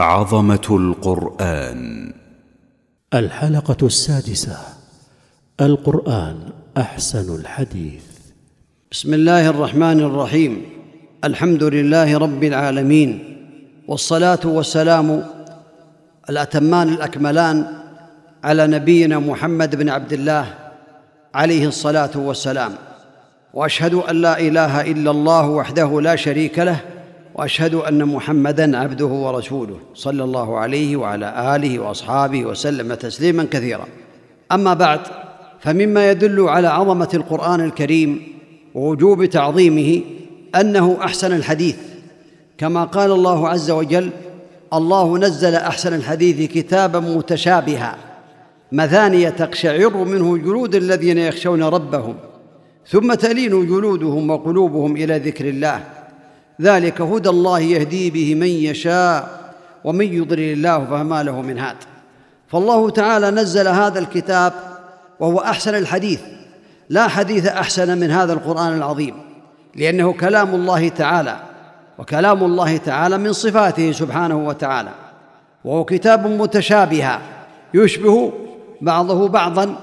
عظمة القرآن. الحلقة السادسة. القرآن أحسن الحديث. بسم الله الرحمن الرحيم. الحمد لله رب العالمين. والصلاة والسلام الأتمان الأكملان على نبينا محمد بن عبد الله عليه الصلاة والسلام. وأشهد أن لا إله إلا الله وحده لا شريك له وأشهد أن محمدا عبده ورسوله صلى الله عليه وعلى آله وأصحابه وسلم تسليما كثيرا. أما بعد فمما يدل على عظمة القرآن الكريم ووجوب تعظيمه أنه أحسن الحديث. كما قال الله عز وجل الله نزل أحسن الحديث كتابا متشابها مثانية تقشعر منه جلود الذين يخشون ربهم ثم تلين جلودهم وقلوبهم إلى ذكر الله. ذلك هدى الله يهدي به من يشاء ومن يضلل الله فما له من هاد. فالله تعالى نزل هذا الكتاب وهو أحسن الحديث. لا حديث أحسن من هذا القرآن العظيم لأنه كلام الله تعالى وكلام الله تعالى من صفاته سبحانه وتعالى. وهو كتاب متشابه يشبه بعضه بعضا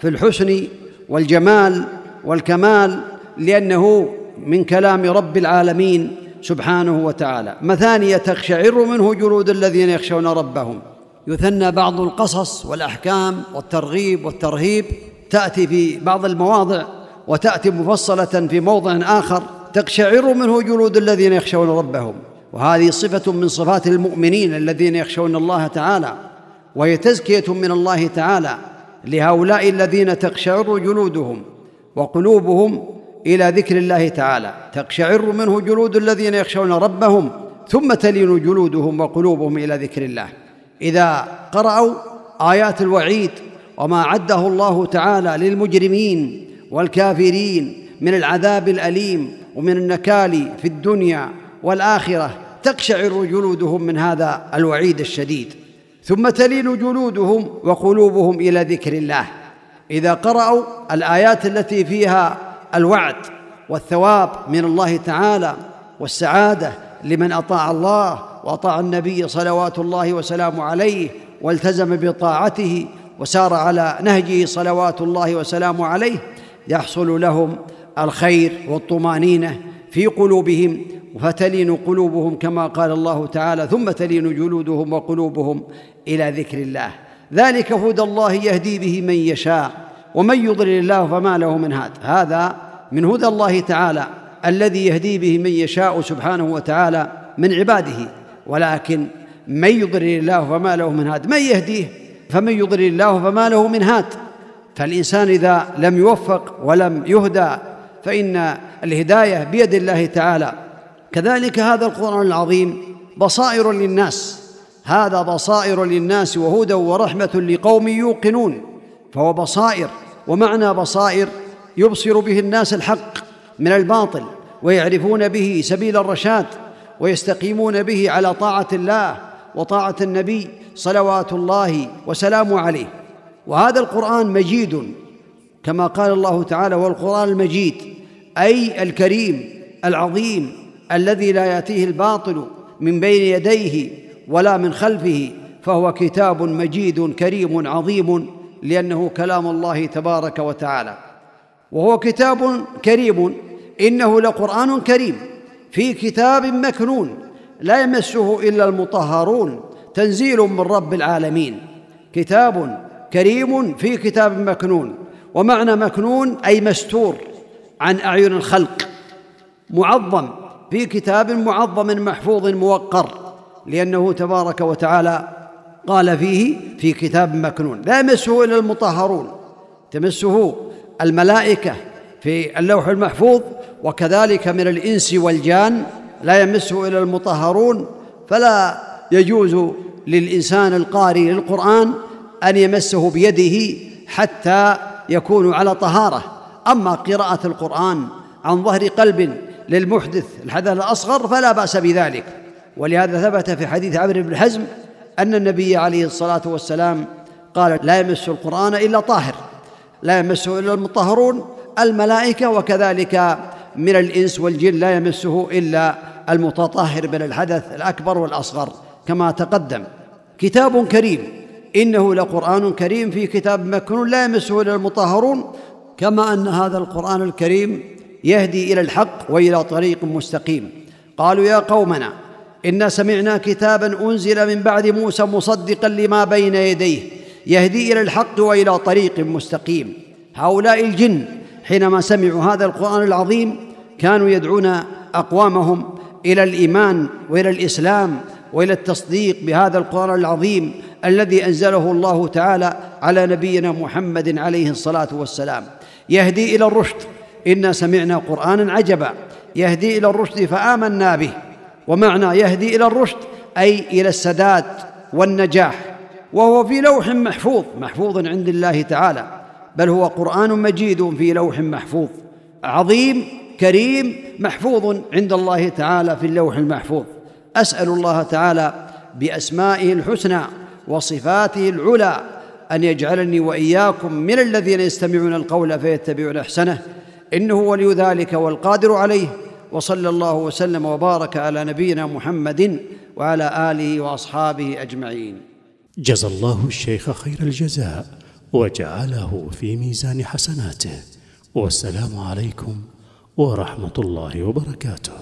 في الحسن والجمال والكمال لأنه من كلام رب العالمين سبحانه وتعالى. مثانية تقشعر منه جلود الذين يخشون ربهم. يثنى بعض القصص والأحكام والترغيب والترهيب. تأتي في بعض المواضع وتأتي مفصلة في موضع آخر. تقشعر منه جلود الذين يخشون ربهم. وهذه صفة من صفات المؤمنين الذين يخشون الله تعالى. وهي تزكية من الله تعالى لهؤلاء الذين تقشعر جلودهم وقلوبهم إلى ذكر الله تعالى. تقشعر منه جلود الذين يخشون ربهم ثم تلين جلودهم وقلوبهم إلى ذكر الله. إذا قرأوا آيات الوعيد وما عده الله تعالى للمجرمين والكافرين من العذاب الأليم ومن النكال في الدنيا والآخرة تقشعر جلودهم من هذا الوعيد الشديد. ثم تلين جلودهم وقلوبهم إلى ذكر الله. إذا قرأوا الآيات التي فيها الوعد والثواب من الله تعالى والسعادة لمن أطاع الله وأطاع النبي صلوات الله وسلامه عليه والتزم بطاعته وسار على نهجه صلوات الله وسلامه عليه يحصل لهم الخير والطمأنينة في قلوبهم فتلين قلوبهم كما قال الله تعالى ثم تلين جلودهم وقلوبهم إلى ذكر الله. ذلك هدى الله يهدي به من يشاء. ومن يضلل الله فما له من هاد. هذا من هدى الله تعالى الذي يهدي به من يشاء سبحانه وتعالى من عباده. ولكن من يضلل الله فما له من هاد؟ من يهديه؟ فمن يضلل الله فما له من هاد. فالإنسان إذا لم يوفق ولم يهدى فإن الهداية بيد الله تعالى. كذلك هذا القرآن العظيم بصائر للناس. هذا بصائر للناس وهدى ورحمة لقوم يوقنون. فهو بصائر ومعنى بصائر يبصر به الناس الحق من الباطل ويعرفون به سبيل الرشاد ويستقيمون به على طاعة الله وطاعة النبي صلوات الله وسلامه عليه. وهذا القرآن مجيد كما قال الله تعالى والقرآن المجيد أي الكريم العظيم الذي لا يأتيه الباطل من بين يديه ولا من خلفه فهو كتاب مجيد كريم عظيم لأنه كلام الله تبارك وتعالى. وهو كتاب كريم. إنه لقرآن كريم. في كتاب مكنون. لا يمسه إلا المطهرون. تنزيل من رب العالمين. كتاب كريم في كتاب مكنون. ومعنى مكنون أي مستور عن أعين الخلق. معظم. في كتاب معظم محفوظ موقر. لأنه تبارك وتعالى قال فيه في كتاب مكنون. لا يمسه إلا المطهرون. تمسه الملائكة في اللوح المحفوظ وكذلك من الإنس والجان. لا يمسه إلا المطهرون. فلا يجوز للإنسان القارئ للقرآن أن يمسه بيده حتى يكون على طهارة. أما قراءة القرآن عن ظهر قلب للمحدث الحدث الأصغر فلا بأس بذلك. ولهذا ثبت في حديث عمرو بن حزم أن النبي عليه الصلاة والسلام قال لا يمس القرآن إلا طاهر لا يمسه إلا المطهرون الملائكة وكذلك من الإنس والجن لا يمسه إلا المتطهر من الحدث الأكبر والأصغر كما تقدم. كتاب كريم إنه لقرآن كريم في كتاب مكنون لا يمسه إلا المطهرون كما أن هذا القرآن الكريم يهدي إلى الحق وإلى طريق مستقيم. قالوا يا قومنا إنا سمعنا كتابا أنزل من بعد موسى مصدقا لما بين يديه يهدي إلى الحق وإلى طريق مستقيم. هؤلاء الجن حينما سمعوا هذا القرآن العظيم كانوا يدعون أقوامهم إلى الإيمان وإلى الإسلام وإلى التصديق بهذا القرآن العظيم الذي أنزله الله تعالى على نبينا محمد عليه الصلاة والسلام. يهدي إلى الرشد. إنا سمعنا قرانا عجبا. يهدي إلى الرشد فآمنا به. ومعنى يهدي إلى الرشد أي إلى السداد والنجاح وهو في لوح محفوظ محفوظ عند الله تعالى بل هو قرآن مجيد في لوح محفوظ عظيم كريم محفوظ عند الله تعالى في اللوح المحفوظ. أسأل الله تعالى بأسمائه الحسنى وصفاته العلى أن يجعلني وإياكم من الذين يستمعون القول فيتبعون أحسنه إنه ولي ذلك والقادر عليه. وصلى الله وسلم وبارك على نبينا محمد وعلى آله وأصحابه أجمعين. جزى الله الشيخ خير الجزاء وجعله في ميزان حسناته. والسلام عليكم ورحمة الله وبركاته.